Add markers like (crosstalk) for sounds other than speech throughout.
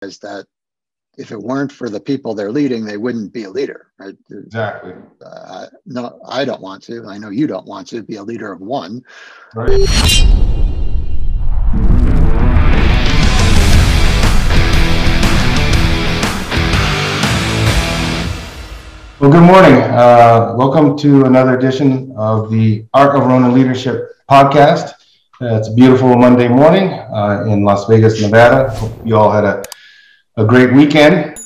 that if it weren't for the people they're leading, they wouldn't be a leader, right? Exactly. Uh, no, I don't want to. I know you don't want to be a leader of one. Right. Well, good morning. Uh, welcome to another edition of the Art of Rona Leadership podcast. Uh, it's a beautiful Monday morning uh, in Las Vegas, Nevada. Hope you all had a, a great weekend.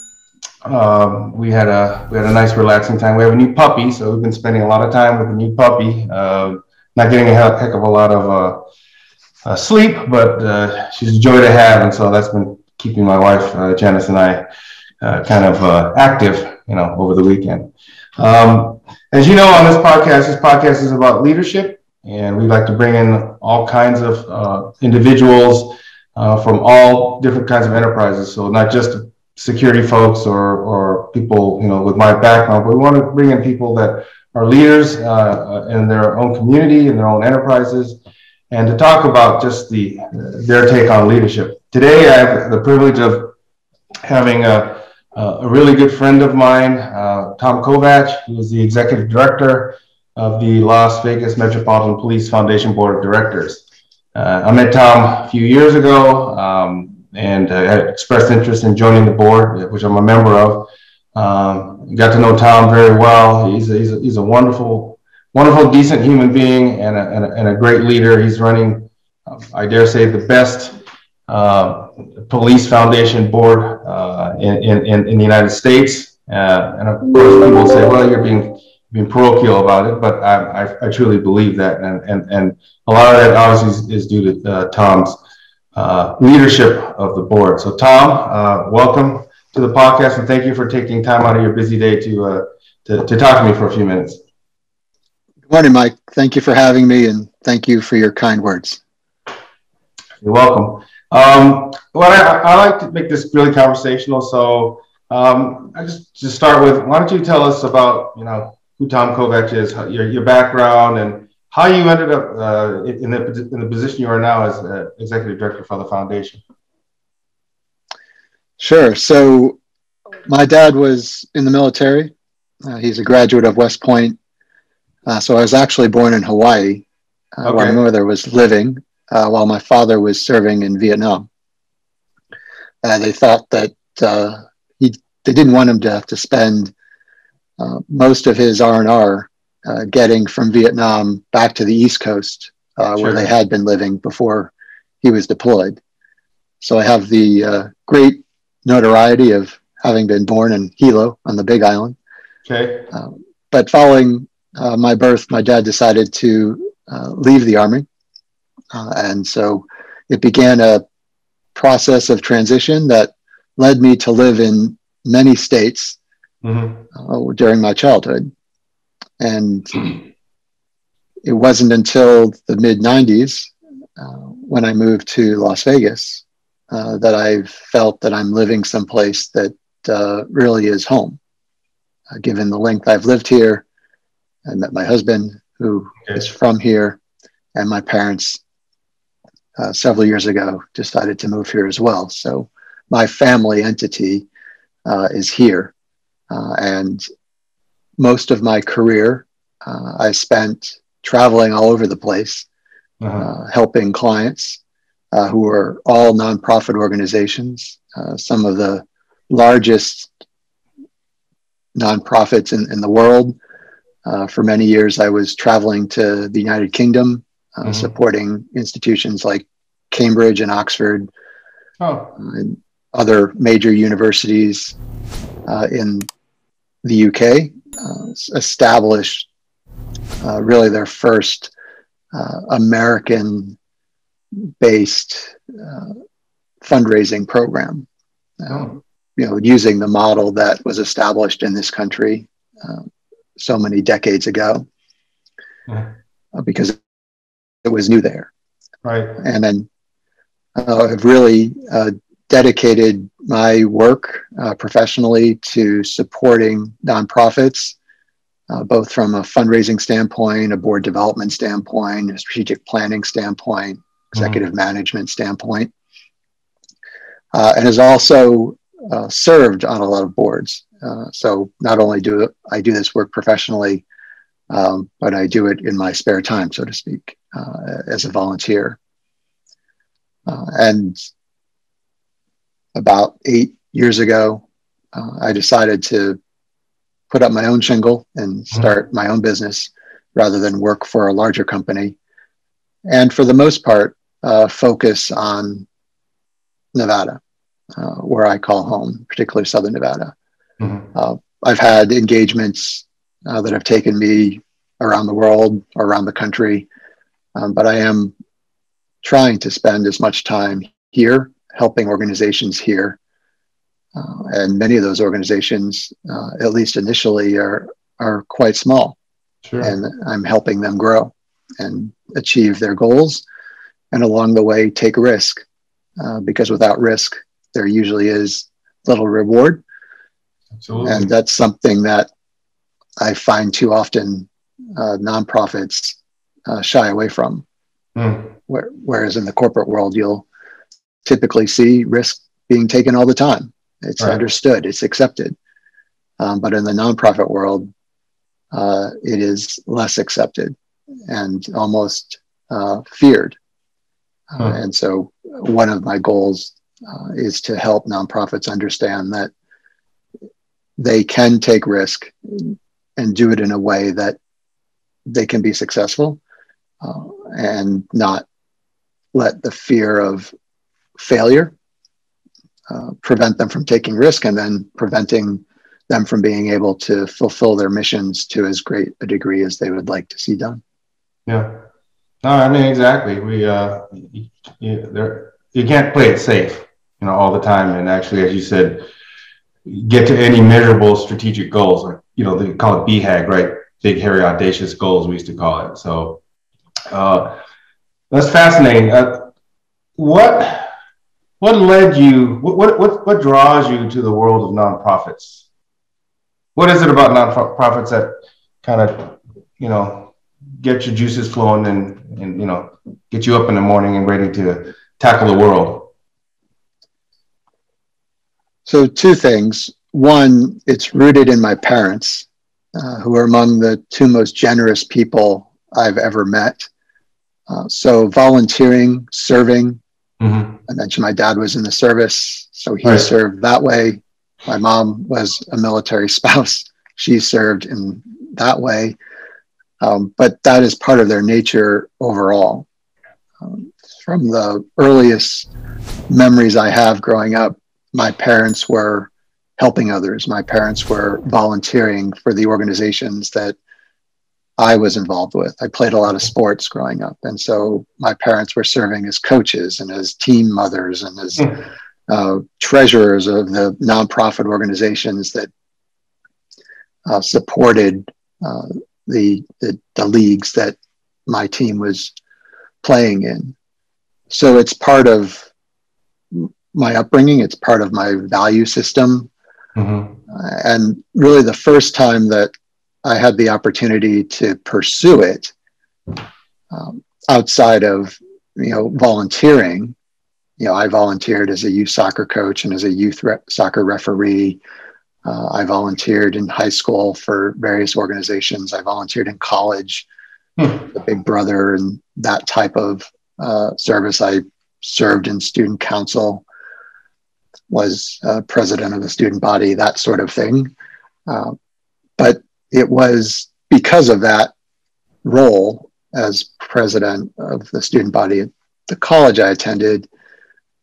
Um, we had a we had a nice relaxing time. We have a new puppy, so we've been spending a lot of time with the new puppy. Uh, not getting a heck of a lot of uh, uh, sleep, but uh, she's a joy to have, and so that's been keeping my wife Janice and I kind of active you know, over the weekend. Um, as you know, on this podcast, this podcast is about leadership, and we like to bring in all kinds of uh, individuals uh, from all different kinds of enterprises. So not just security folks or or people, you know, with my background, but we want to bring in people that are leaders uh, in their own community and their own enterprises, and to talk about just the their take on leadership. Today, I have the privilege of having a uh, a really good friend of mine, uh, Tom Kovach, who is the executive director of the Las Vegas Metropolitan Police Foundation Board of Directors. Uh, I met Tom a few years ago um, and uh, expressed interest in joining the board, which I'm a member of. Um, got to know Tom very well. He's a, he's a, he's a wonderful, wonderful, decent human being and a, and a, and a great leader. He's running, I dare say, the best uh, police foundation board uh, in, in, in the United States. Uh, and of course, people say, well, you're being being parochial about it, but I, I, I, truly believe that. And, and, and a lot of that obviously is, is due to uh, Tom's uh, leadership of the board. So, Tom, uh, welcome to the podcast, and thank you for taking time out of your busy day to, to, to talk to me for a few minutes. Good morning, Mike. Thank you for having me, and thank you for your kind words. You're welcome. Um, well, I, I, like to make this really conversational. So um, I just to start with, why don't you tell us about you know who Tom Kovach is, your your background, and how you ended up uh, in the in the position you are now as uh, executive director for the foundation. Sure. So my dad was in the military. Uh, he's a graduate of West Point. Uh, so I was actually born in Hawaii, uh, okay. where my mother was living uh, while my father was serving in Vietnam. Uh, they thought that uh, he, they didn't want him to have to spend uh, most of his R&R uh, getting from Vietnam back to the East Coast, uh, sure. where they had been living before he was deployed. So I have the great notoriety of having been born in Hilo on the Big Island. Okay. but following my birth, my dad decided to leave the Army uh, and so it began a process of transition that led me to live in many states mm-hmm. uh, during my childhood. And (clears throat) it wasn't until the mid 90s uh, when I moved to Las Vegas uh, that I felt that I'm living someplace that uh, really is home. Uh, given the length I've lived here, I met my husband, who okay. is from here, and my parents uh, several years ago decided to move here as well. So my family entity uh, is here. Uh, and most of my career, uh, I spent traveling all over the place, uh-huh. Uh, helping clients uh, who are all nonprofit organizations, some of the largest nonprofits in, in the world. for many years, I was traveling to the United Kingdom uh, mm-hmm. supporting institutions like Cambridge and Oxford, oh. and other major universities uh, in the UK, uh, established uh, really their first uh, American-based uh, fundraising program. Oh. You know, using the model that was established in this country so many decades ago, yeah. because it was new there. Right. And then uh, have really uh, dedicated my work uh, professionally to supporting nonprofits, uh, both from a fundraising standpoint, a board development standpoint, a strategic planning standpoint, executive mm-hmm. management standpoint. uh, and has also uh, served on a lot of boards. Uh, so not only do I do this work professionally, um, but I do it in my spare time, so to speak, uh, as a volunteer. And about eight years ago, uh, I decided to put up my own shingle and mm-hmm. start my own business rather than work for a larger company. And for the most part, uh, focus on Nevada, uh, where I call home, particularly Southern Nevada. Mm-hmm. Uh, I've had engagements uh, that have taken me around the world, around the country, um, but I am trying to spend as much time here, helping organizations here. Uh, and many of those organizations, uh, at least initially, are are quite small, sure. and I'm helping them grow and achieve their goals, and along the way take risk, uh, because without risk, there usually is little reward. Absolutely. And that's something that I find too often uh, nonprofits uh, shy away from. Mm. Where, whereas in the corporate world, you'll typically see risk being taken all the time. It's right. understood, it's accepted. Um, but in the nonprofit world, uh, it is less accepted and almost uh, feared. Uh, and so, one of my goals uh, is to help nonprofits understand that they can take risk and do it in a way that they can be successful uh, and not let the fear of failure uh, prevent them from taking risk and then preventing them from being able to fulfill their missions to as great a degree as they would like to see done. Yeah. No, I mean exactly. We uh, you, there, you can't play it safe, you know, all the time. And actually, as you said, get to any measurable strategic goals. Like you know, they call it BHAG, right? Big, hairy, audacious goals. We used to call it. So uh, that's fascinating. Uh, what what led you? What, what what draws you to the world of nonprofits? What is it about nonprofits that kind of you know get your juices flowing and and you know get you up in the morning and ready to tackle the world? So two things. One, it's rooted in my parents, uh, who are among the two most generous people I've ever met. Uh, so volunteering, serving. Mm-hmm. I mentioned my dad was in the service, so he right. served that way. My mom was a military (laughs) spouse; she served in that way. Um, but that is part of their nature overall. Um, from the earliest memories I have growing up, my parents were helping others. My parents were volunteering for the organizations that I was involved with. I played a lot of sports growing up. And so my parents were serving as coaches and as team mothers and as hmm. uh, treasurers of the nonprofit organizations that uh, supported uh, the, the, the leagues that my team was playing in. So it's part of my upbringing, it's part of my value system. Mm-hmm. and really, the first time that I had the opportunity to pursue it um, outside of you know volunteering. You know, I volunteered as a youth soccer coach and as a youth re- soccer referee. Uh, I volunteered in high school for various organizations. I volunteered in college, hmm. the Big Brother, and that type of uh, service. I served in student council, was uh, president of the student body, that sort of thing. Uh, but it was because of that role as president of the student body at the college I attended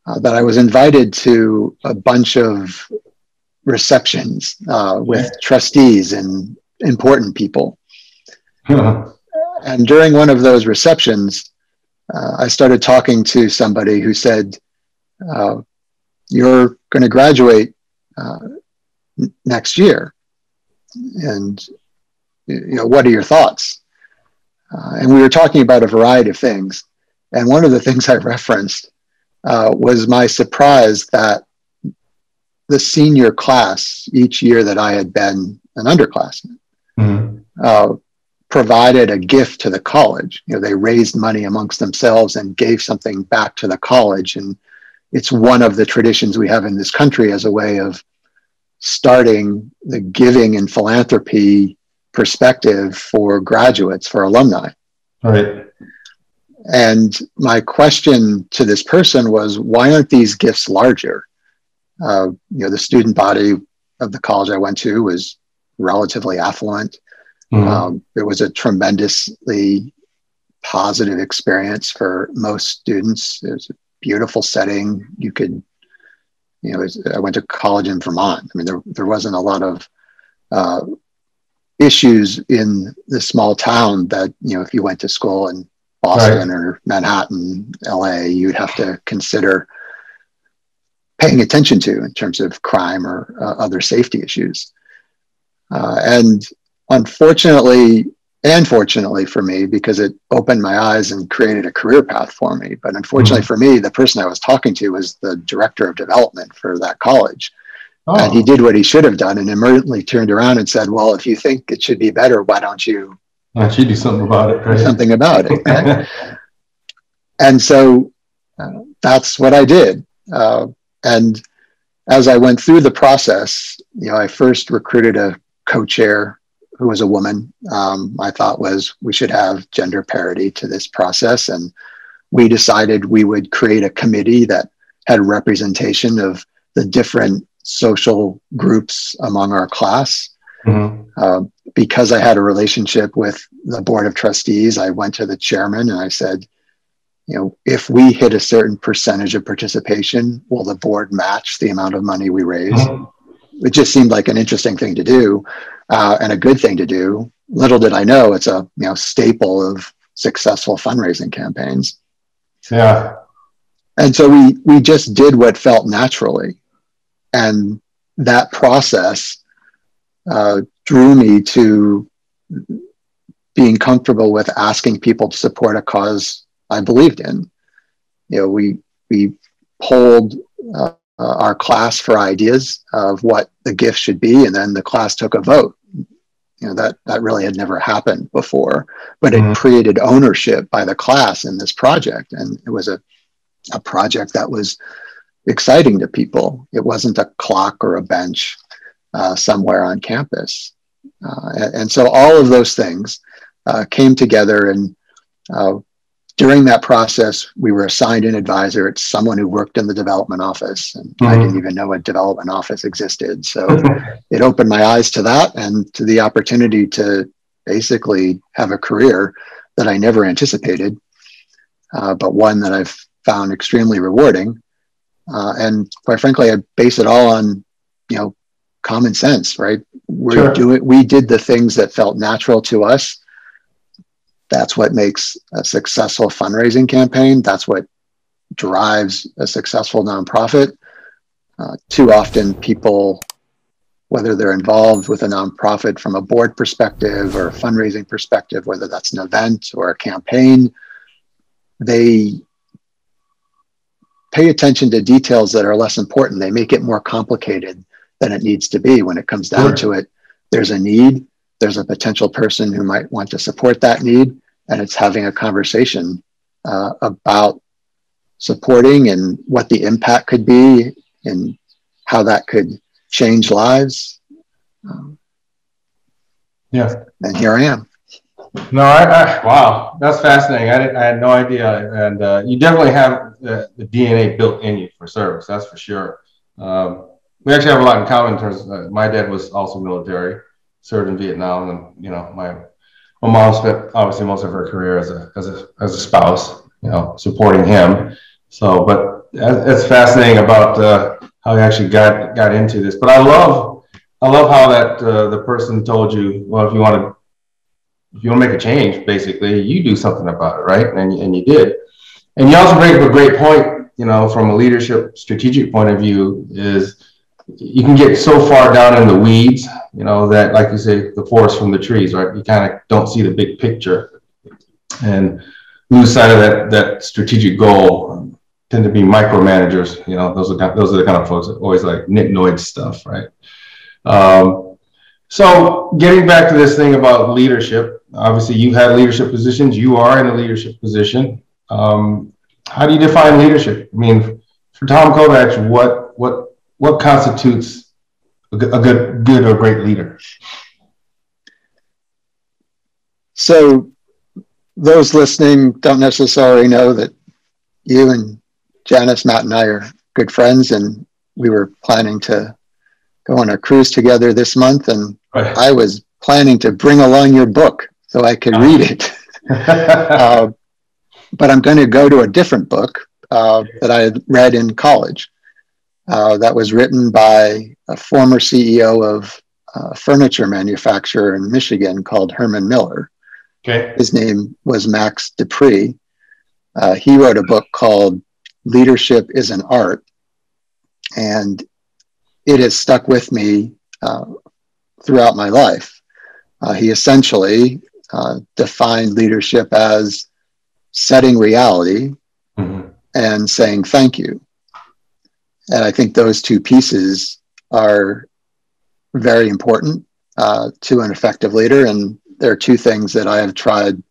uh, that I was invited to a bunch of receptions uh, with yeah. trustees and important people. Uh-huh. And during one of those receptions, uh, I started talking to somebody who said, uh, You're going to graduate uh, next year. And you know, what are your thoughts? Uh, and we were talking about a variety of things. And one of the (laughs) things I referenced uh, was my surprise that the senior class each year that I had been an underclassman mm-hmm. uh, provided a gift to the college. You know, they raised money amongst themselves and gave something back to the college. And it's one of the traditions we have in this country as a way of starting the giving and philanthropy perspective for graduates, for alumni. Right. And my question to this person was, why aren't these gifts larger? Uh, you know, the student body of the college I went to was relatively affluent. Mm-hmm. Um, it was a tremendously positive experience for most students. It was a beautiful setting. You could, you know, I went to college in Vermont. I mean, there, there wasn't a lot of uh, issues in the small town that, you know, if you went to school in Boston right. or Manhattan, LA, you'd have to consider paying attention to in terms of crime or uh, other safety issues. Uh, and unfortunately, and fortunately for me, because it opened my eyes and created a career path for me. But unfortunately mm-hmm. for me, the person I was talking to was the director of development for that college. Oh. And he did what he should have done and immediately turned around and said, Well, if you think it should be better, why don't you why don't you do something about it? Right? Something about it. Right? (laughs) and so uh, that's what I did. Uh, and as I went through the process, you know, I first recruited a co-chair who was a woman. Um, my thought was we should have gender parity to this process, and we decided we would create a committee that had representation of the different social groups among our class. Mm-hmm. Uh, because I had a relationship with the board of trustees, I went to the chairman and I said, you know, if we hit a certain percentage of participation, will the board match the amount of money we raise? Mm-hmm. It just seemed like an interesting thing to do uh, and a good thing to do. Little did I know it's a you know staple of successful fundraising campaigns. Yeah. And so we we just did what felt naturally, and that process uh, drew me to being comfortable with asking people to support a cause I believed in. You know, we we polled uh, our class for ideas of what the gift should be, and then the class took a vote. You know that that really had never happened before, but it mm-hmm. created ownership by the class in this project, and it was a a project that was exciting to people. It wasn't a clock or a bench uh, somewhere on campus. Uh, and, and, so all of those things uh, came together. And uh, during that process, we were assigned an advisor. It's someone who worked in the development office. And mm-hmm. I didn't even know a development office existed. So (laughs) it opened my eyes to that and to the opportunity to basically have a career that I never anticipated, uh, but one that I've found extremely rewarding. Uh, and quite frankly, I base it all on, you know, common sense, right? We're sure. doing, we did the things that felt natural to us. That's what makes a successful fundraising campaign. That's what drives a successful nonprofit. Uh, too often, people, whether they're involved with a nonprofit from a board perspective or a fundraising perspective, whether that's an event or a campaign, they pay attention to details that are less important. They make it more complicated than it needs to be when it comes down sure. to it. There's a need, there's a potential person who might want to support that need, and it's having a conversation uh, about supporting and what the impact could be and how that could change lives. Um, yeah. And here I am. No, I, I wow, that's fascinating. I, I had no idea, and uh, you definitely have the, the, DNA built in you for service. That's for sure. Um, we actually have a lot in common in terms. Of, uh, my dad was also military, served in Vietnam, and you know my my mom spent obviously most of her career as a as a as a spouse, you know, supporting him. So, but it's fascinating about uh, how he actually got got into this. But I love I love how that uh, the person told you, well, if you want to if you want to make a change, basically, you do something about it, right? And and you did. And you also bring up a great point, you know, from a leadership strategic point of view, is you can get so far down in the weeds, you know, that like you say, the forest from the trees, right? You kind of don't see the big picture and lose sight of that that strategic goal. Tend to be micromanagers, you know. Those are those are the kind of folks that always like nitnoid stuff, right? Um, so getting back to this thing about leadership, obviously you had leadership positions. You are in a leadership position. Um, how do you define leadership? I mean, for Tom Kovach, what what what constitutes a good good or great leader? So, those listening don't necessarily know that you and Janice, Matt, and I are good friends, and we were planning to go on a cruise together this month, and right. I was planning to bring along your book so I could read it. uh, (laughs) but I'm going to go to a different book uh, that I read in college. Uh, that was written by a former CEO of a furniture manufacturer in Michigan called Herman Miller. Okay. His name was Max De Pree. Uh, he wrote a book called Leadership is an Art. And it has stuck with me uh, throughout my life. Uh, he essentially uh, defined leadership as setting reality mm-hmm. and saying thank you. And I think those two pieces are very important uh, to an effective leader. And there are two things that I have tried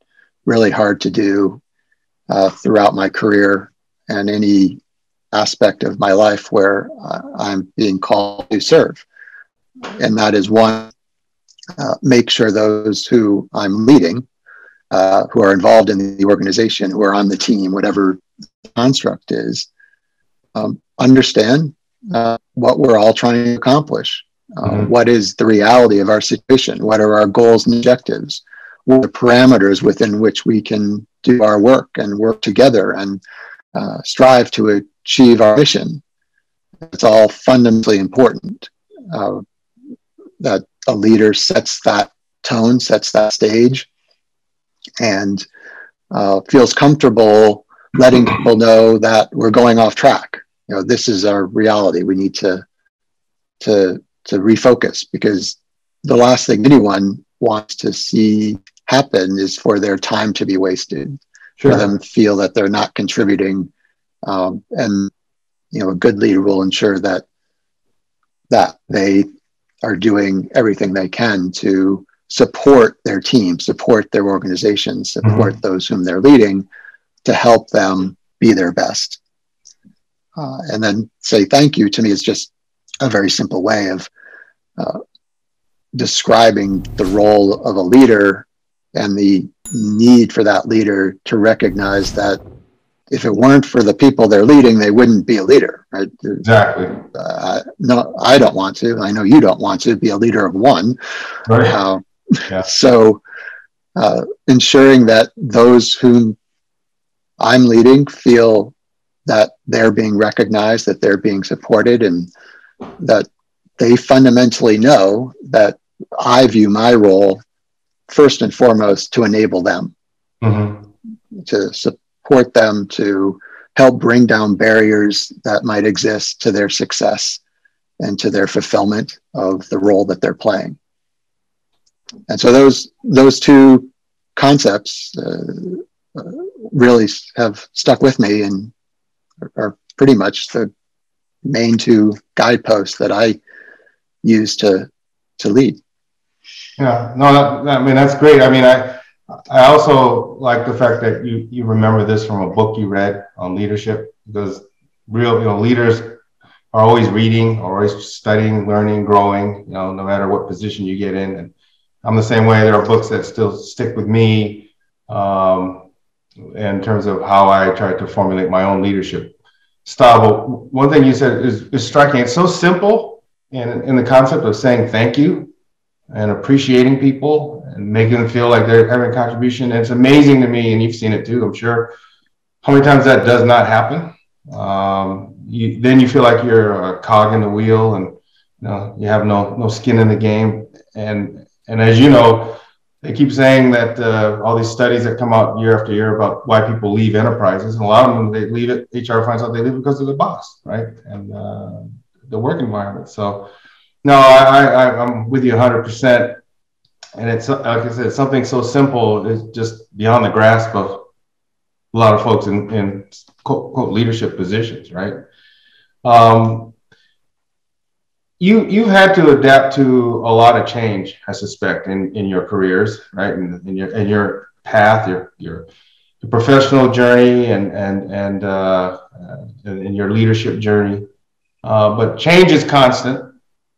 really hard to do uh, throughout my career and any aspect of my life where uh, I'm being called to serve. And that is one, uh, make sure those who I'm leading, uh, who are involved in the organization, who are on the team, whatever the construct is, um, understand uh, what we're all trying to accomplish. Uh, mm-hmm. What is the reality of our situation? What are our goals and objectives? What are the parameters within which we can do our work and work together and uh, strive to achieve our mission? It's all fundamentally important uh, that a leader sets that tone, sets that stage, and uh, feels comfortable letting people know that we're going off track. You know, this is our reality. We need to to to refocus because the last thing anyone wants to see happen is for their time to be wasted, sure. for them to feel that they're not contributing, um, and you know, a good leader will ensure that that they are doing everything they can to support their team, support their organization, support mm-hmm. those whom they're leading to help them be their best. Uh, and then say thank you to me is just a very simple way of uh, describing the role of a leader and the need for that leader to recognize that if it weren't for the people they're leading, they wouldn't be a leader, right? Exactly. Uh, no, I don't want to. I know you don't want to be a leader of one. Right. Uh, yeah. (laughs) So, uh, ensuring that those whom I'm leading feel that they're being recognized, that they're being supported, and that they fundamentally know that I view my role first and foremost to enable them, mm-hmm. to support them, to help bring down barriers that might exist to their success and to their fulfillment of the role that they're playing. And so those those two concepts uh, really have stuck with me and are pretty much the main two guideposts that I use to to lead. Yeah, no, that, I mean that's great. I mean, I I also like the fact that you you remember this from a book you read on leadership because real you know leaders are always reading, always studying, learning, growing. You know, no matter what position you get in, and I'm the same way. There are books that still stick with me um, in terms of how I try to formulate my own leadership style. But one thing you said is, is striking. It's so simple in, in the concept of saying thank you and appreciating people and making them feel like they're having a contribution. And it's amazing to me, and you've seen it too, I'm sure, how many times that does not happen. Um, you, then you feel like you're a cog in the wheel and you know you have no no skin in the game. And and as you know, they keep saying that uh, all these studies that come out year after year about why people leave enterprises, and a lot of them they leave it. HR finds out they leave because of the boss, right? And uh, the work environment. So, no, I, I I'm with you 100. percent And it's like I said, something so simple is just beyond the grasp of a lot of folks in, in quote, quote leadership positions, right? Um, you you've had to adapt to a lot of change, I suspect, in, in your careers, right? In, in your in your path, your your professional journey and and and uh, in your leadership journey. Uh, but change is constant,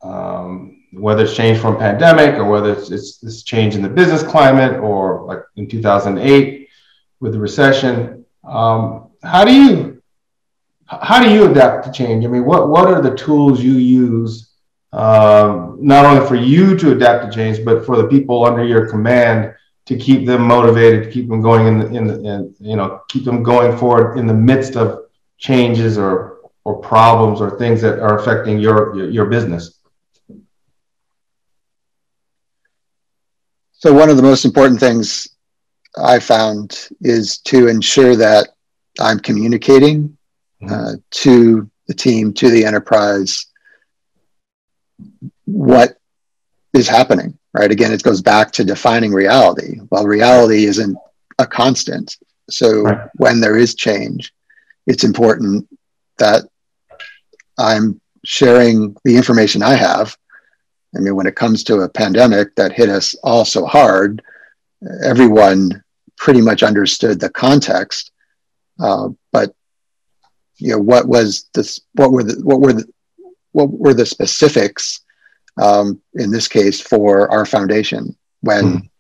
um, whether it's change from pandemic or whether it's, it's, it's change in the business climate or like in 2008 with the recession. Um, how do you how do you adapt to change? I mean, what what are the tools you use um, not only for you to adapt to change, but for the people under your command to keep them motivated, to keep them going in the, in the in, you know keep them going forward in the midst of changes or or problems or things that are affecting your your, your business. So one of the most important things I found is to ensure that I'm communicating mm-hmm. uh, to the team, to the enterprise, what is happening, right? Again, it goes back to defining reality. Well, reality isn't a constant. So right. when there is change, it's important that I'm sharing the information I have. I mean, when it comes to a pandemic that hit us all so hard, everyone pretty much understood the context. Uh, but you know, what was this? What were the what were the what were the specifics um, in this case for our foundation when mm.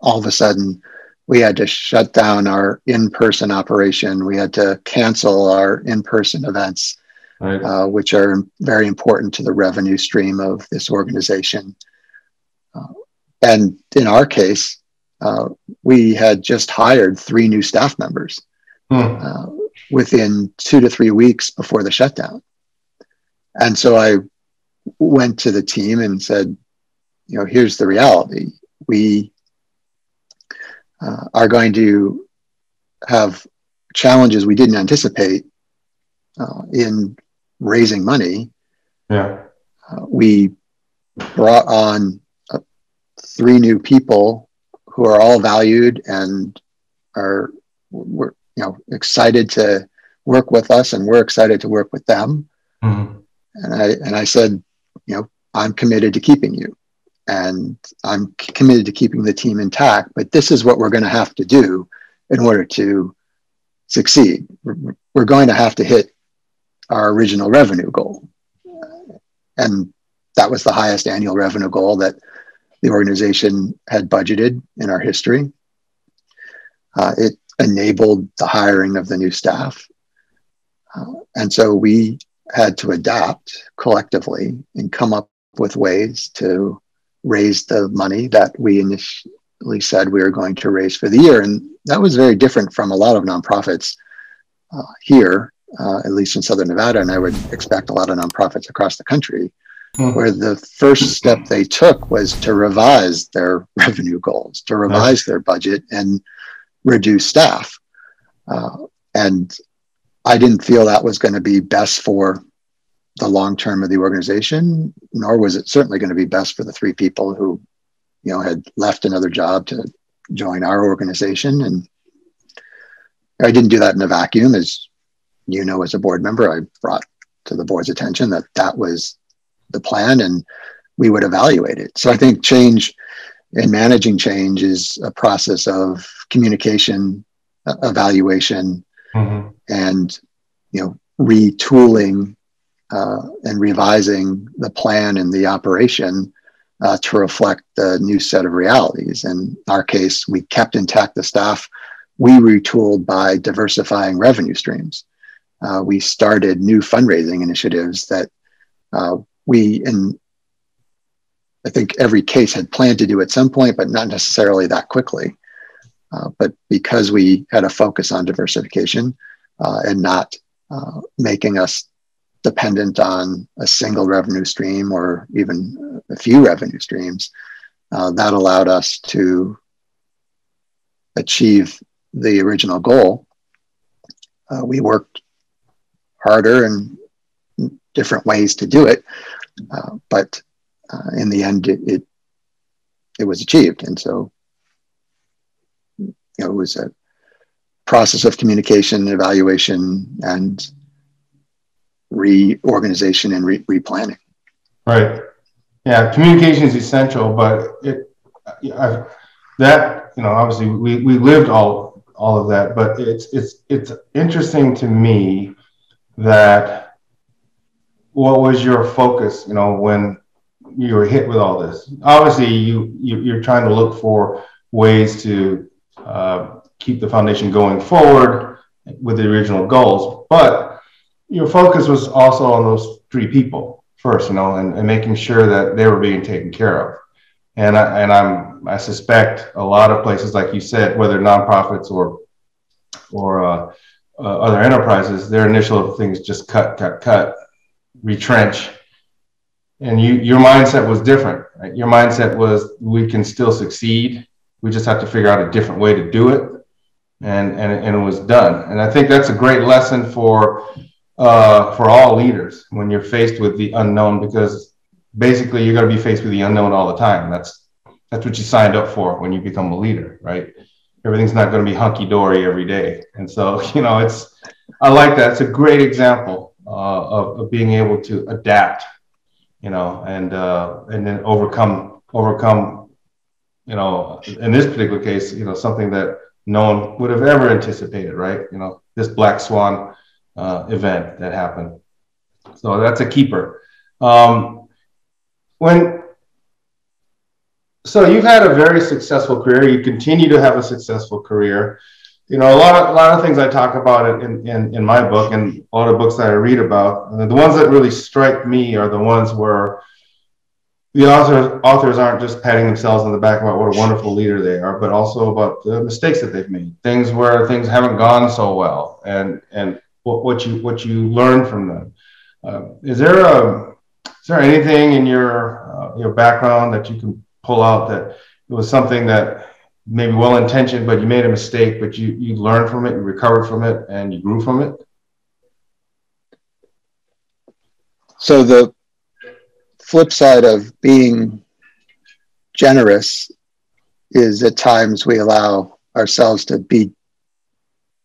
all of a sudden we had to shut down our in-person operation we had to cancel our in-person events right. uh, which are very important to the revenue stream of this organization uh, and in our case uh, we had just hired three new staff members mm. within two to three weeks before the shutdown and so I went to the team and said, you know, here's the reality. We uh, are going to have challenges we didn't anticipate uh, in raising money. Yeah. Uh, we brought on uh, three new people who are all valued and are we're you know excited to work with us and we're excited to work with them. Mm-hmm. And I and I said, you know, I'm committed to keeping you and I'm committed to keeping the team intact, but this is what we're going to have to do in order to succeed. We're going to have to hit our original revenue goal. And that was the highest annual revenue goal that the organization had budgeted in our history. Uh, it enabled the hiring of the new staff. Uh, and so we had to adapt collectively and come up with ways to raise the money that we initially said we were going to raise for the year. And that was very different from a lot of nonprofits uh, here, uh, at least in Southern Nevada. And I would expect a lot of nonprofits across the country, mm-hmm. where the first step they took was to revise their (laughs) revenue goals, to revise their budget and reduce staff. Uh, and I didn't feel that was going to be best for the long term of the organization, nor was it certainly going to be best for the three people who, you know, had left another job to join our organization. And I didn't do that in a vacuum, as you know, as a board member. I brought to the board's attention that that was the plan, and we would evaluate it. So I think change and managing change is a process of communication, evaluation, mm-hmm. and you know retooling uh, and revising the plan and the operation uh, to reflect the new set of realities. In our case, we kept intact the staff. We retooled by diversifying revenue streams. Uh, we started new fundraising initiatives that uh, we, in I think every case had planned to do at some point, but not necessarily that quickly. Uh, but because we had a focus on diversification uh, and not uh, making us dependent on a single revenue stream or even a few revenue streams, uh, that allowed us to achieve the original goal. Uh, we worked harder and different ways to do it, uh, but in the end, it, it it was achieved, and so you know, it was a process of communication, evaluation, and reorganization and re- replanning. Right. Yeah, communication is essential, but it I've, that you know obviously we, we lived all all of that. But it's it's it's interesting to me that what was your focus? You know, when you were hit with all this. Obviously, you, you are trying to look for ways to uh, keep the foundation going forward with the original goals, but your focus was also on those three people first, you know, and, and making sure that they were being taken care of. And I, and I'm I suspect a lot of places, like you said, whether nonprofits or or uh, uh, other enterprises, their initial things just cut, cut, cut, retrench, and you your mindset was different. Right? Your mindset was we can still succeed. We just have to figure out a different way to do it, and and and it was done. And I think that's a great lesson for uh, for all leaders when you're faced with the unknown, because basically you're going to be faced with the unknown all the time. That's that's what you signed up for when you become a leader, right? Everything's not going to be hunky dory every day, and so (laughs) you know it's. I like that. It's a great example uh, of, of being able to adapt you know, and uh, and then overcome overcome, you know, in this particular case, you know, something that no one would have ever anticipated, right? You know, this black swan uh, event that happened. So that's a keeper. Um, when so you've had a very successful career. You continue to have a successful career you know, a lot of a lot of things I talk about in, in, in my book and a lot of books that I read about. the ones that really strike me are the ones where the authors authors aren't just patting themselves on the back about what a wonderful leader they are, but also about the mistakes that they've made, things where things haven't gone so well, and and what, what you what you learn from them. Uh, is there a is there anything in your uh, your background that you can pull out that it was something that maybe well intentioned, but you made a mistake, but you you learned from it, you recovered from it, and you grew from it. So the flip side of being generous is at times we allow ourselves to be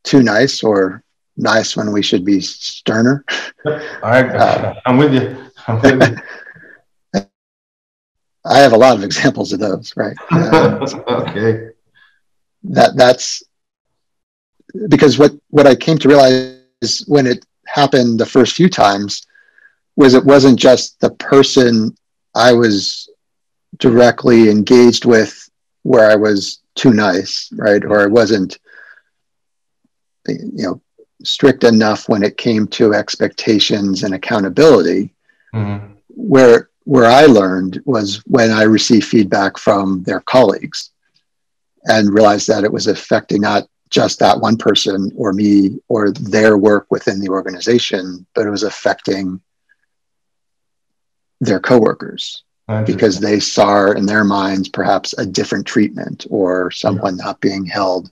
too nice or nice when we should be sterner. (laughs) All right, uh, I'm with you. I'm with you. (laughs) I have a lot of examples of those, right? (laughs) Uh, okay. That that's because what what I came to realize when it happened the first few times was it wasn't just the person I was directly engaged with where I was too nice, right? Or I wasn't, you know, strict enough when it came to expectations and accountability. Mm-hmm. Where where I learned was when I received feedback from their colleagues and realized that it was affecting not just that one person or me or their work within the organization, but it was affecting their coworkers because they saw in their minds perhaps a different treatment or someone yeah. not being held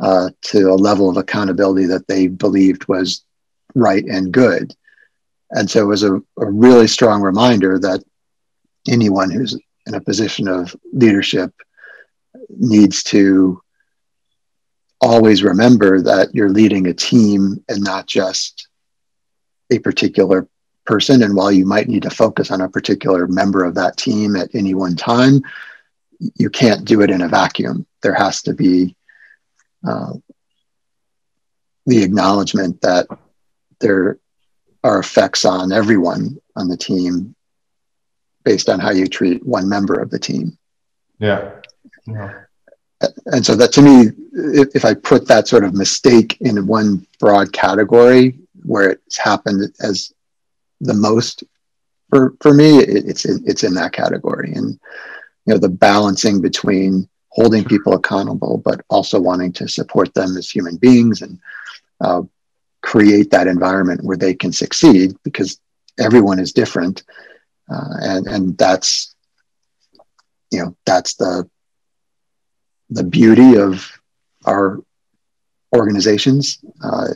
uh, to a level of accountability that they believed was right and good. And so it was a, a really strong reminder that anyone who's in a position of leadership needs to always remember that you're leading a team and not just a particular person. And while you might need to focus on a particular member of that team at any one time, you can't do it in a vacuum. There has to be uh, the acknowledgement that there are effects on everyone on the team based on how you treat one member of the team. Yeah. yeah. And so that to me, if, if I put that sort of mistake in one broad category where it's happened as the most for, for me, it, it's, in, it's in that category. And, you know, the balancing between holding people accountable, but also wanting to support them as human beings and uh, create that environment where they can succeed because everyone is different. Uh, and and that's you know that's the the beauty of our organizations. Uh,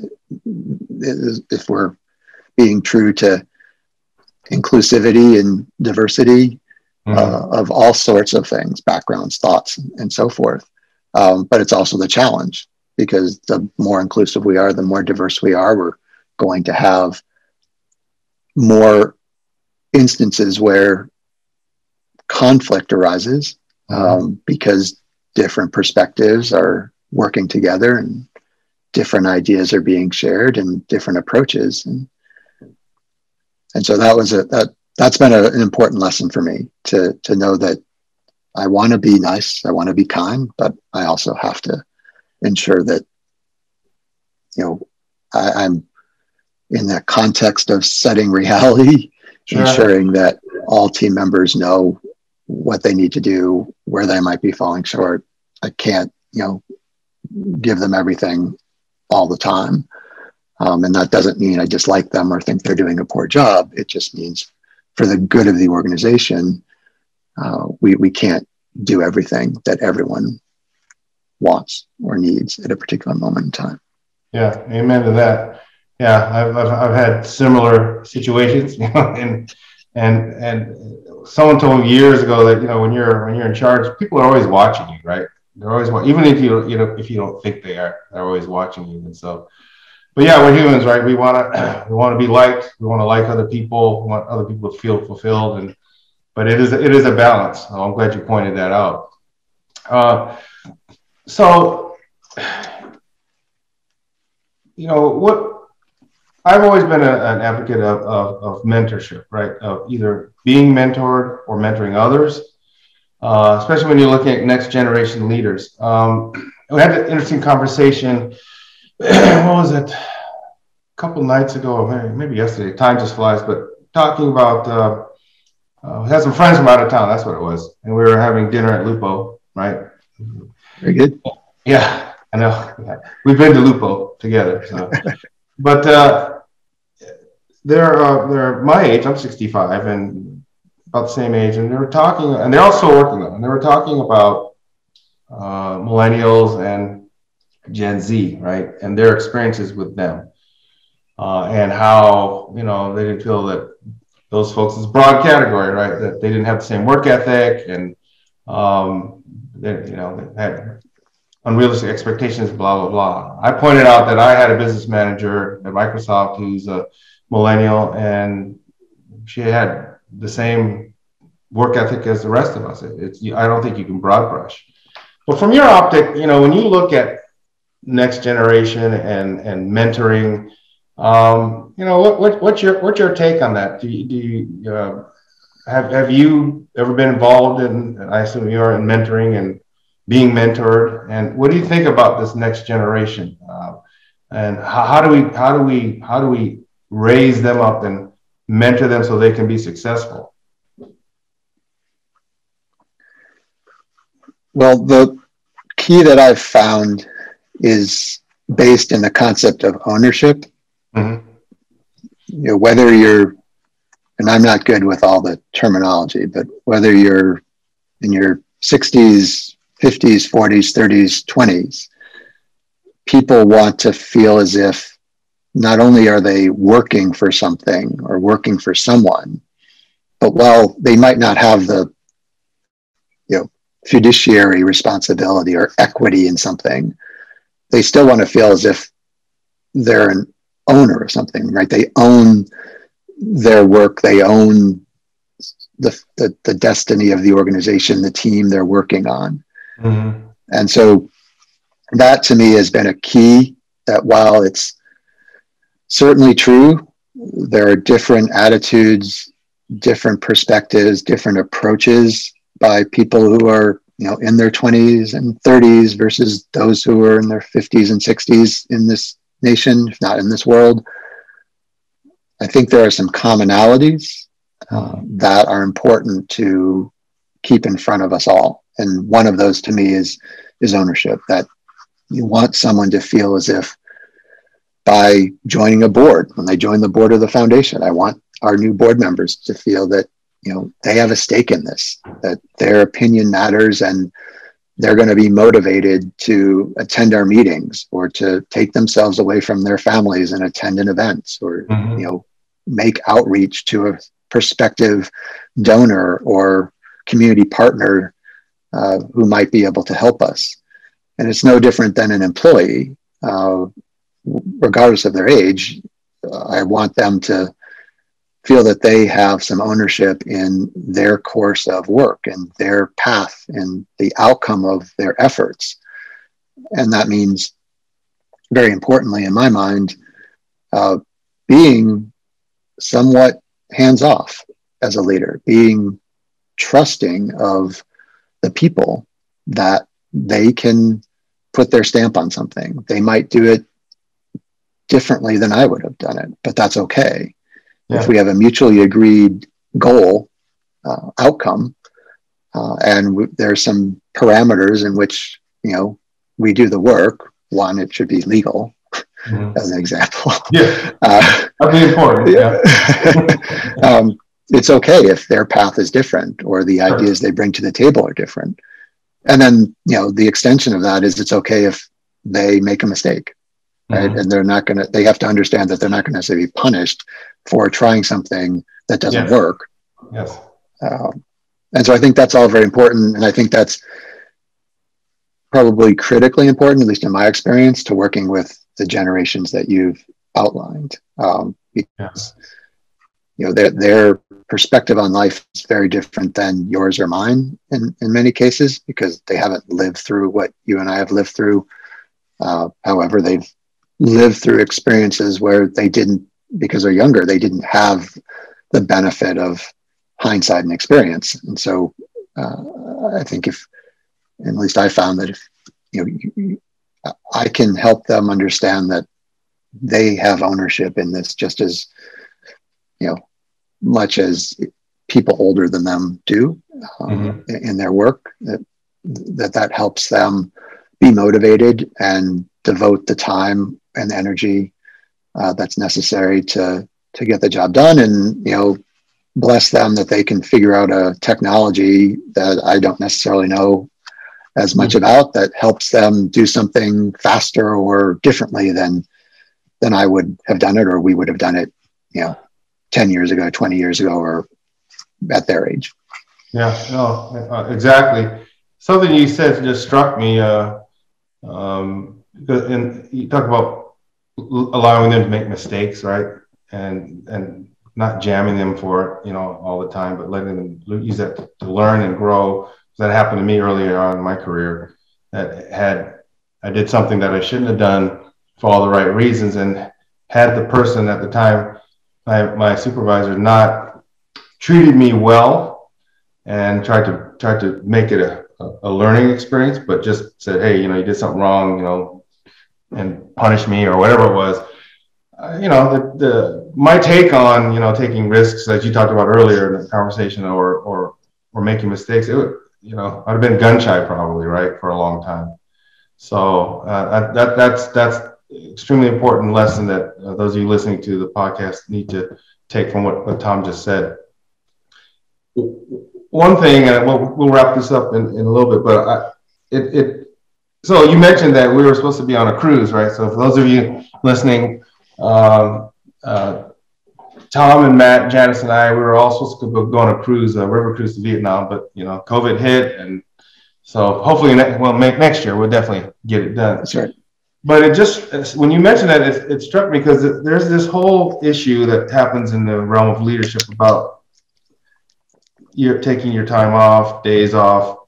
if we're being true to inclusivity and diversity mm-hmm. uh, of all sorts of things backgrounds thoughts and so forth. Um, but it's also the challenge because the more inclusive we are, the more diverse we are, we're going to have more instances where conflict arises mm-hmm. um, because different perspectives are working together and different ideas are being shared and different approaches and and so that was a that that's been a, an important lesson for me to to know that I want to be nice, I want to be kind, but I also have to ensure that you know I, am in that context of setting reality, sure. ensuring that all team members know what they need to do, where they might be falling short. I can't, you know, give them everything all the time. Um, and that doesn't mean I dislike them or think they're doing a poor job. It just means for the good of the organization, uh, we, we can't do everything that everyone wants or needs at a particular moment in time. Yeah, amen to that. Yeah, I've, I've, I've had similar situations, (laughs) you know, and and and someone told me years ago that you know when you're when you're in charge, people are always watching you, right? They're always even if you you know if you don't think they are, they're always watching you, and so but yeah, we're humans, right? We want (clears throat) to we want to be liked. We want to like other people. We want other people to feel fulfilled. And but it is it is a balance. So I'm glad you pointed that out. Uh, so you know what I've always been a, an advocate of, of, of, mentorship, right? Of either being mentored or mentoring others, uh, especially when you're looking at next generation leaders. Um, we had an interesting conversation (clears throat) what was it? A couple nights ago, maybe, yesterday. Time just flies. But talking about, uh, uh, had some friends from out of town. That's what it was, and we were having dinner at Lupo, right? Very good. Yeah, I know. We've been to Lupo together. So. (laughs) but uh, they're uh, they're my age. I'm 65 and about the same age, and they were talking, and they're also working on. And they were talking about uh, millennials and Gen Z, right, and their experiences with them, uh, and how you know they didn't feel that those folks is broad category, right, that they didn't have the same work ethic and um, they, you know they unrealistic expectations, blah blah blah. I pointed out that I had a business manager at Microsoft who's a millennial, and she had the same work ethic as the rest of us. It's I don't think you can broad brush. But from your optic, you know, when you look at next generation and and mentoring. Um, you know, what, what, what's your what's your take on that? Do you, do you uh, have have you ever been involved in? I assume you are in mentoring and being mentored. And what do you think about this next generation? Uh, and how, how do we how do we how do we raise them up and mentor them so they can be successful? Well, the key that I've found is based in the concept of ownership. Mm-hmm. You know, whether you're, and I'm not good with all the terminology, but whether you're in your 60s, 50s, 40s, 30s, 20s, people want to feel as if not only are they working for something or working for someone, but while they might not have the you know fiduciary responsibility or equity in something, they still want to feel as if they're an owner of something, right? They own their work, they own the, the, the destiny of the organization, the team they're working on. Mm-hmm. And so that to me has been a key that while it's certainly true, there are different attitudes, different perspectives, different approaches by people who are you know in their 20s and 30s versus those who are in their 50s and 60s in this nation if not in this world i think there are some commonalities uh, that are important to keep in front of us all and one of those to me is is ownership that you want someone to feel as if by joining a board when they join the board of the foundation i want our new board members to feel that you know they have a stake in this that their opinion matters and they're going to be motivated to attend our meetings or to take themselves away from their families and attend an event or mm-hmm. you know make outreach to a prospective donor or community partner uh, who might be able to help us and it's no different than an employee uh, regardless of their age i want them to feel that they have some ownership in their course of work and their path and the outcome of their efforts. And that means, very importantly, in my mind, uh, being somewhat hands off as a leader, being trusting of the people that they can put their stamp on something. They might do it differently than I would have done it, but that's okay. Yeah. If we have a mutually agreed goal, uh, outcome, uh, and w- there's some parameters in which you know we do the work. One, it should be legal, mm-hmm. as an example. Yeah, (laughs) uh, that'd be important. Yeah. (laughs) um, it's okay if their path is different or the sure. ideas they bring to the table are different. And then, you know, the extension of that is it's okay if they make a mistake, right? Mm-hmm. And they're not going to, they have to understand that they're not going to necessarily be punished for trying something that doesn't yes. work. Yes. Um, and so I think that's all very important. And I think that's probably critically important, at least in my experience, to working with the generations that you've outlined. Um, because, you know, their, their perspective on life is very different than yours or mine in, in many cases because they haven't lived through what you and I have lived through. Uh, however, they've lived through experiences where they didn't, because they're younger, they didn't have the benefit of hindsight and experience. And so uh, I think if, at least I found that if, you know, you, I can help them understand that they have ownership in this just as, you know, much as people older than them do um, mm-hmm. in their work that, that that helps them be motivated and devote the time and energy uh, that's necessary to to get the job done and you know bless them that they can figure out a technology that I don't necessarily know as much mm-hmm. about that helps them do something faster or differently than than I would have done it or we would have done it you know 10 years ago, 20 years ago, or at their age. Yeah, no, uh, exactly. Something you said just struck me. Uh, um, and you talk about allowing them to make mistakes, right? And and not jamming them for it, you know, all the time, but letting them use that to learn and grow. That happened to me earlier on in my career. That had I did something that I shouldn't have done for all the right reasons, and had the person at the time my, my supervisor not treated me well and tried to tried to make it a, a learning experience, but just said, hey, you know, you did something wrong, you know, and punish me or whatever it was. Uh, you know, the, the my take on you know taking risks, as you talked about earlier in the conversation, or or or making mistakes, it would you know I'd have been gun shy probably right for a long time. So uh, that that's that's extremely important lesson that uh, those of you listening to the podcast need to take from what, what Tom just said. One thing, and we'll, we'll wrap this up in, in a little bit, but I, it, it, so you mentioned that we were supposed to be on a cruise, right? So for those of you listening, um, uh, Tom and Matt, Janice and I, we were all supposed to go on a cruise, a river cruise to Vietnam, but you know, COVID hit, and so hopefully, well, next year we'll definitely get it done. That's right but it just when you mentioned that it, it struck me because there's this whole issue that happens in the realm of leadership about you're taking your time off days off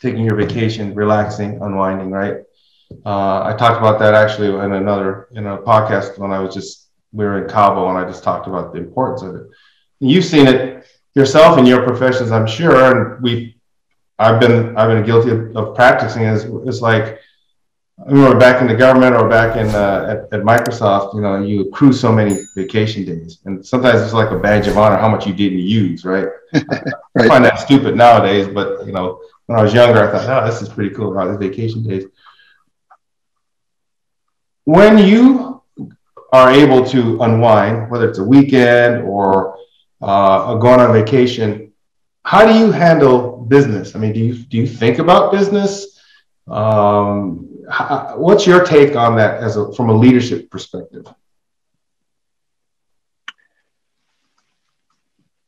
taking your vacation relaxing unwinding right uh, i talked about that actually in another in a podcast when i was just we were in cabo and i just talked about the importance of it you've seen it yourself in your professions i'm sure and we i've been i've been guilty of, of practicing is it's like remember back in the government or back in uh, at, at, Microsoft, you know, you accrue so many vacation days, and sometimes it's like a badge of honor how much you didn't use, right? (laughs) right. I find that stupid nowadays, but you know, when I was younger, I thought, oh, this is pretty cool about the vacation days. When you are able to unwind, whether it's a weekend or uh, going on vacation, how do you handle business? I mean, do you do you think about business? Um, what's your take on that as a, from a leadership perspective?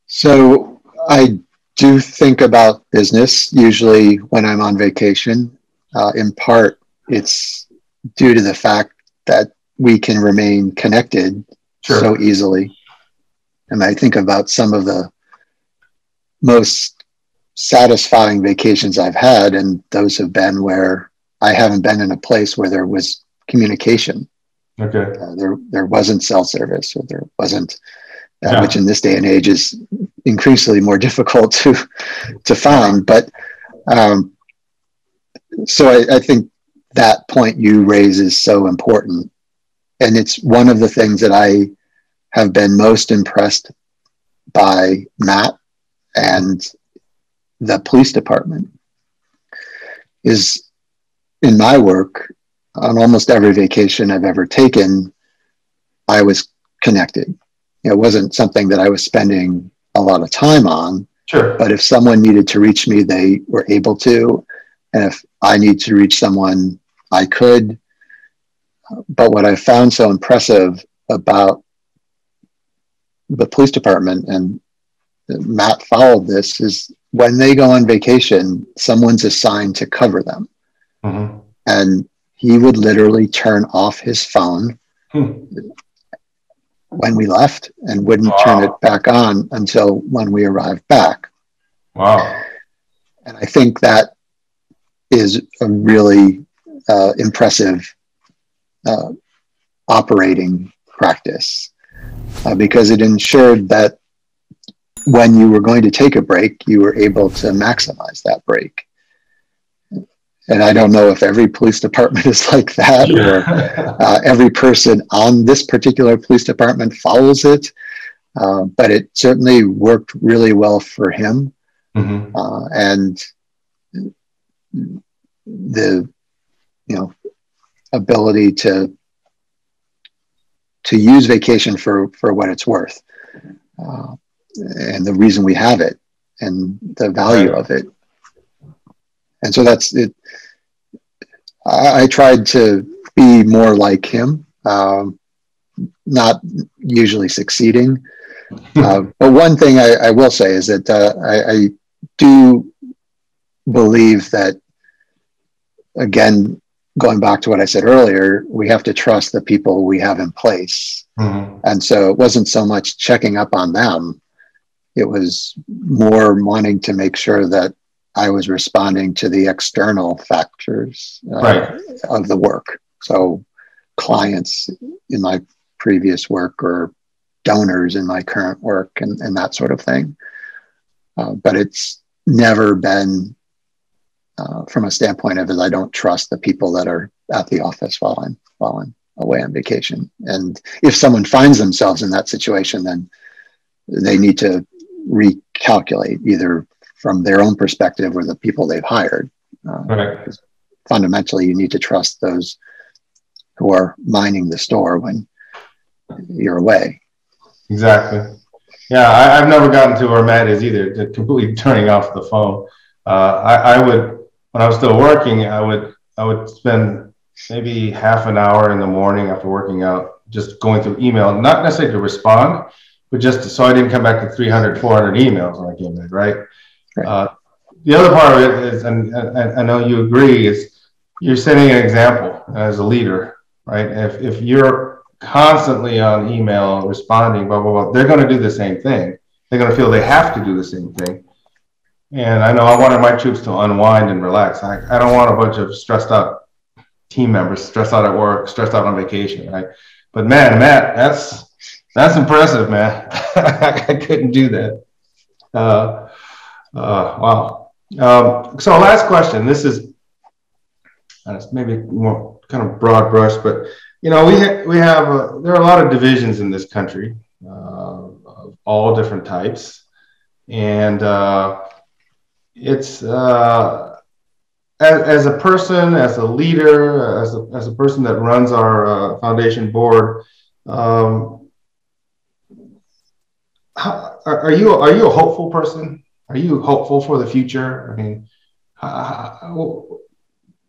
So I do think about business usually when I'm on vacation. Uh, in part, it's due to the fact that we can remain connected sure. so easily. And I think about some of the most satisfying vacations I've had, and those have been where I haven't been in a place where there was communication. Okay. Uh, there there wasn't cell service, or there wasn't, uh, Yeah. which in this day and age is increasingly more (laughs) difficult to to find. But um, so I, I think that point you raise is so important, and it's one of the things that I have been most impressed by Matt and the police department is in my work on almost every vacation I've ever taken, I was connected. It wasn't something that I was spending a lot of time on, Sure. but if someone needed to reach me, they were able to. And if I need to reach someone, I could. But what I found so impressive about the police department, and Matt followed this, is when they go on vacation, someone's assigned to cover them. hmm And he would literally turn off his phone Hmm. when we left and wouldn't Wow. turn it back on until when we arrived back. Wow. And I think that is a really uh, impressive uh, operating practice uh, because it ensured that when you were going to take a break, you were able to maximize that break. And I don't know if every police department (laughs) is like that or uh, every person on this particular police department follows it. Uh, but it certainly worked really well for him hmm uh, and the you know ability to to use vacation for for what it's worth. Uh, and the reason we have it and the value Right. of it. And so that's it. I, I tried to be more like him um, not usually succeeding. (laughs) Uh, but one thing I, I will say is that uh, I, I do believe that, again, going back to what I said earlier, we have to trust the people we have in place. hmm And so it wasn't so much checking up on them, it was more wanting to make sure that I was responding to the external factors uh, Right. of the work. So, clients in my previous work or donors in my current work and, and that sort of thing. Uh, but it's never been uh, from a standpoint of is I don't trust the people that are at the office while I'm while I'm away on vacation. And if someone finds themselves in that situation, then they need to recalculate either from their own perspective or the people they've hired. Uh, fundamentally, you need to trust those who are minding the store when you're away. Exactly. Yeah, I, I've never gotten to where Matt is either, completely turning off the phone. Uh, I, I would, when I was still working, I would, I would spend maybe half an hour in the morning after working out, just going through email, not necessarily to respond, but just to, so I didn't come back to 300, 400 emails when I came in, right? Right. Uh, the other part of it is, and, and and I know you agree, is you're setting an example as a leader, right? If, if you're constantly on email responding, blah, blah, blah, they're going to do the same thing. They're going to feel they have to do the same thing. And I know I wanted my troops to unwind and relax. I, I don't want a bunch of stressed out team members, stressed out at work, stressed out on vacation, right? But man, Matt, that's that's impressive, man. (laughs) I couldn't do that. Uh, uh, wow. Um, so last question. This is uh, maybe more kind of broad brush, but you know, we ha- we have uh, there are a lot of divisions in this country uh, of all different types, and uh, it's uh, as, as a person, as a leader, as a, as a person that runs our uh, foundation board. Um, how, are, you are you a hopeful person? Are you hopeful for the future? I mean, how,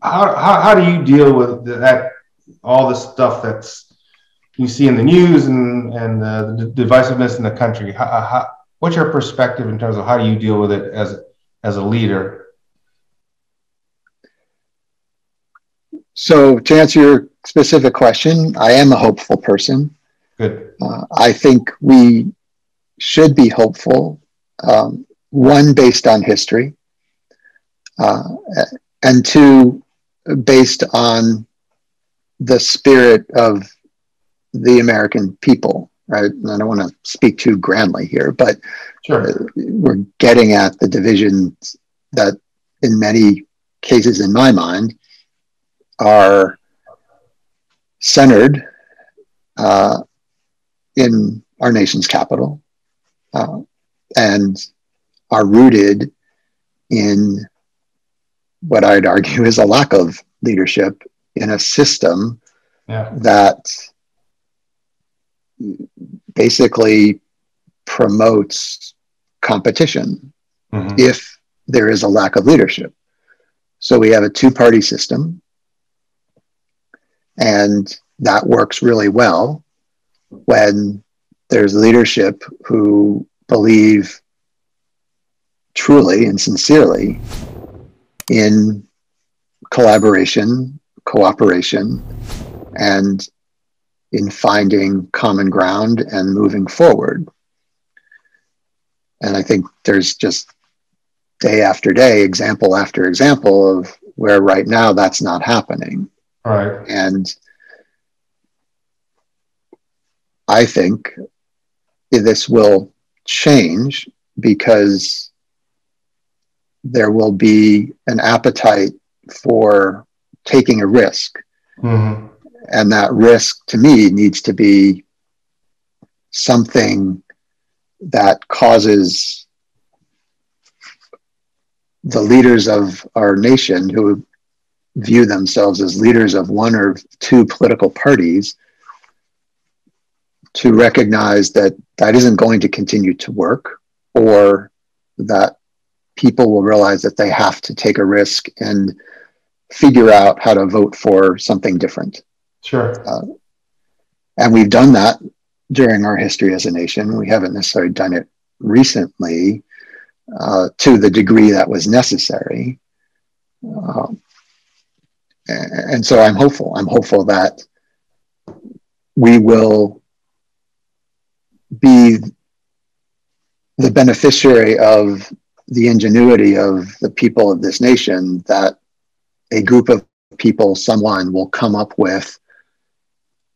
how, how, do you deal with that all the stuff that's you see in the news and and the divisiveness in the country. How, how, what's your perspective in terms of how do you deal with it as as a leader? So, to answer your specific question, I am a hopeful person. Good. Uh, I think we should be hopeful. Um, one, based on history, uh, and two, based on the spirit of the American people, right? And I don't want to speak too grandly here, but sure. We're getting at the divisions that, in many cases, in my mind, are centered uh, in our nation's capital uh, and are rooted in what I'd argue is a lack of leadership in a system yeah. that basically promotes competition mm-hmm. if there is a lack of leadership. So we have a two party system, and that works really well when there's leadership who believe truly and sincerely in collaboration, cooperation, and in finding common ground and moving forward. And I think there's just day after day, example after example of where right now that's not happening. Right. And I think this will change because there will be an appetite for taking a risk. Mm-hmm. And that risk to me needs to be something that causes the leaders of our nation who view themselves as leaders of one or two political parties to recognize that that isn't going to continue to work or that people will realize that they have to take a risk and figure out how to vote for something different. Sure. Uh, and we've done that during our history as a nation. We haven't necessarily done it recently uh, to the degree that was necessary. Uh, and so I'm hopeful. I'm hopeful that we will be the beneficiary of the ingenuity of the people of this nation that a group of people, someone will come up with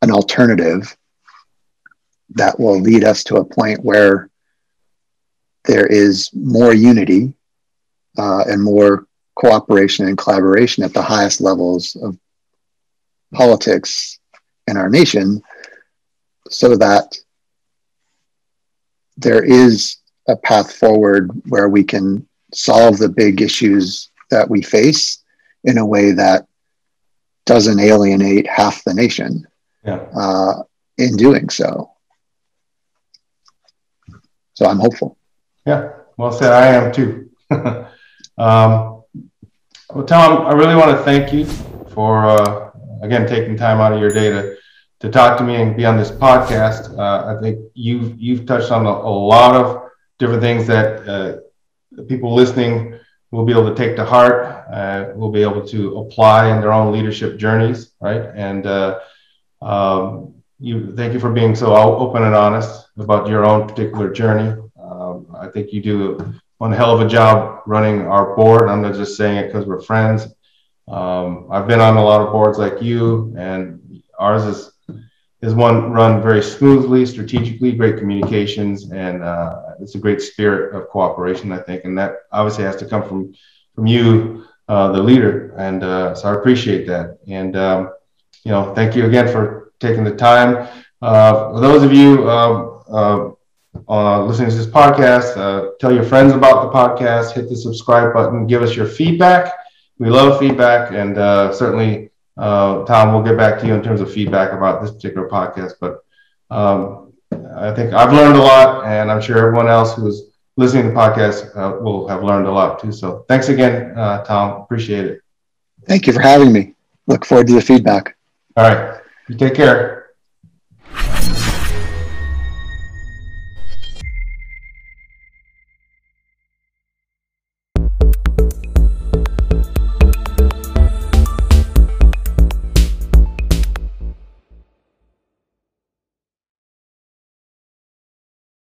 an alternative that will lead us to a point where there is more unity uh, and more cooperation and collaboration at the highest levels of politics in our nation so that there is a path forward where we can solve the big issues that we face in a way that doesn't alienate half the nation yeah. uh, in doing so. So I'm hopeful. Yeah, well said. I am too. (laughs) um, well, Tom, I really want to thank you for uh, again taking time out of your day to to talk to me and be on this podcast. Uh, I think you've you've touched on a, a lot of different things that uh, people listening will be able to take to heart, uh, will be able to apply in their own leadership journeys, right? And uh, um, you thank you for being so open and honest about your own particular journey. Um, I think you do one hell of a job running our board. I'm not just saying it because we're friends. Um, I've been on a lot of boards like you, and ours is is one run very smoothly, strategically, great communications, and uh, it's a great spirit of cooperation, I think. And that obviously has to come from from you, uh, the leader. And uh, so I appreciate that. And um, you know, thank you again for taking the time. Uh, for those of you um, uh, uh, listening to this podcast, tell your friends about the podcast. Hit the subscribe button. Give us your feedback. We love feedback, and certainly uh, Tom, we'll get back to you in terms of feedback about this particular podcast. But um, I think I've learned a lot, and I'm sure everyone else who's listening to the podcast uh, will have learned a lot too. So thanks again, uh, Tom. Appreciate it. Thank you for having me. Look forward to the feedback. All right. Take care.